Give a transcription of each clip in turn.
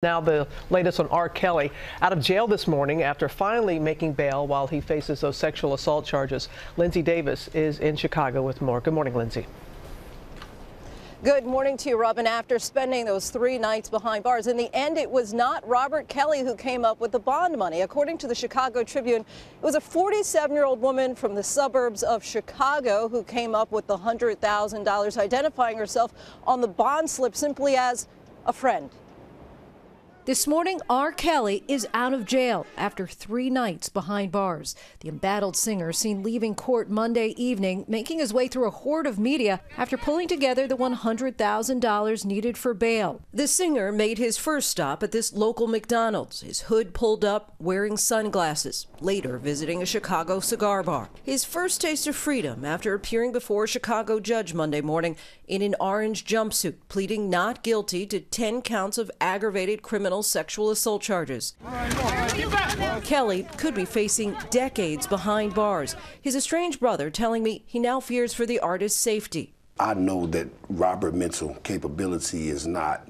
Now the latest on R. Kelly out of jail this morning after finally making bail while he faces those sexual assault charges. Lindsay Davis is in Chicago with more. Good morning, Lindsay. Good morning to you, Robin. After spending those three nights behind bars, in the end, it was not Robert Kelly who came up with the bond money. According to the Chicago Tribune, it was a 47 year old woman from the suburbs of Chicago who came up with the $100,000, identifying herself on the bond slip simply as a friend. This morning, R. Kelly is out of jail after three nights behind bars. The embattled singer seen leaving court Monday evening, making his way through a horde of media after pulling together the $100,000 needed for bail. The singer made his first stop at this local McDonald's, his hood pulled up, wearing sunglasses, later visiting a Chicago cigar bar. His first taste of freedom after appearing before a Chicago judge Monday morning in an orange jumpsuit, pleading not guilty to 10 counts of aggravated criminal sexual assault charges. Kelly could be facing decades behind bars. His estranged brother telling me he now fears for the artist's safety. I know that Robert mental capability is not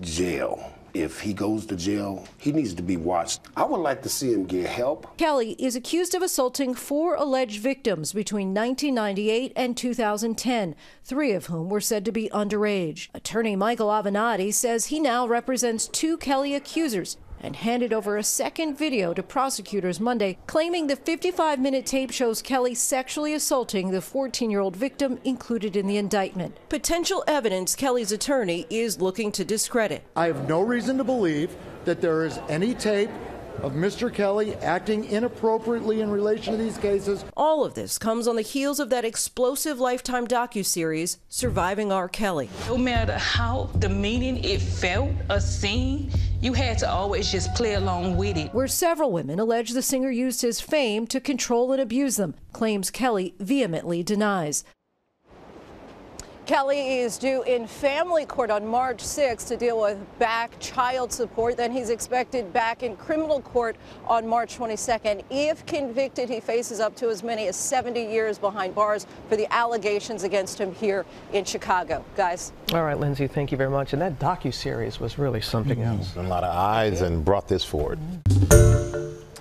jail if he goes to jail, he needs to be watched. I would like to see him get help. Kelly is accused of assaulting four alleged victims between 1998 and 2010, three of whom were said to be underage. Attorney Michael Avenatti says he now represents two Kelly accusers and handed over a second video to prosecutors Monday, claiming the 55 minute tape shows Kelly sexually assaulting the 14 year old victim included in the indictment. Potential evidence Kelly's attorney is looking to discredit. I have no reason to believe that there is any tape of Mr. Kelly acting inappropriately in relation to these cases. All of this comes on the heels of that explosive Lifetime docu-series, Surviving R. Kelly. No matter how demeaning it felt, a scene, you had to always just play along with it. Where several women allege the singer used his fame to control and abuse them, claims Kelly vehemently denies. Kelly is due in family court on March 6 to deal with back child support. Then he's expected back in criminal court on March 22nd. If convicted, he faces up to as many as 70 years behind bars for the allegations against him here in Chicago. Guys. All right, Lindsay, thank you very much. And that docu-series was really something mm -hmm. else. A lot of eyes and brought this forward. Mm -hmm.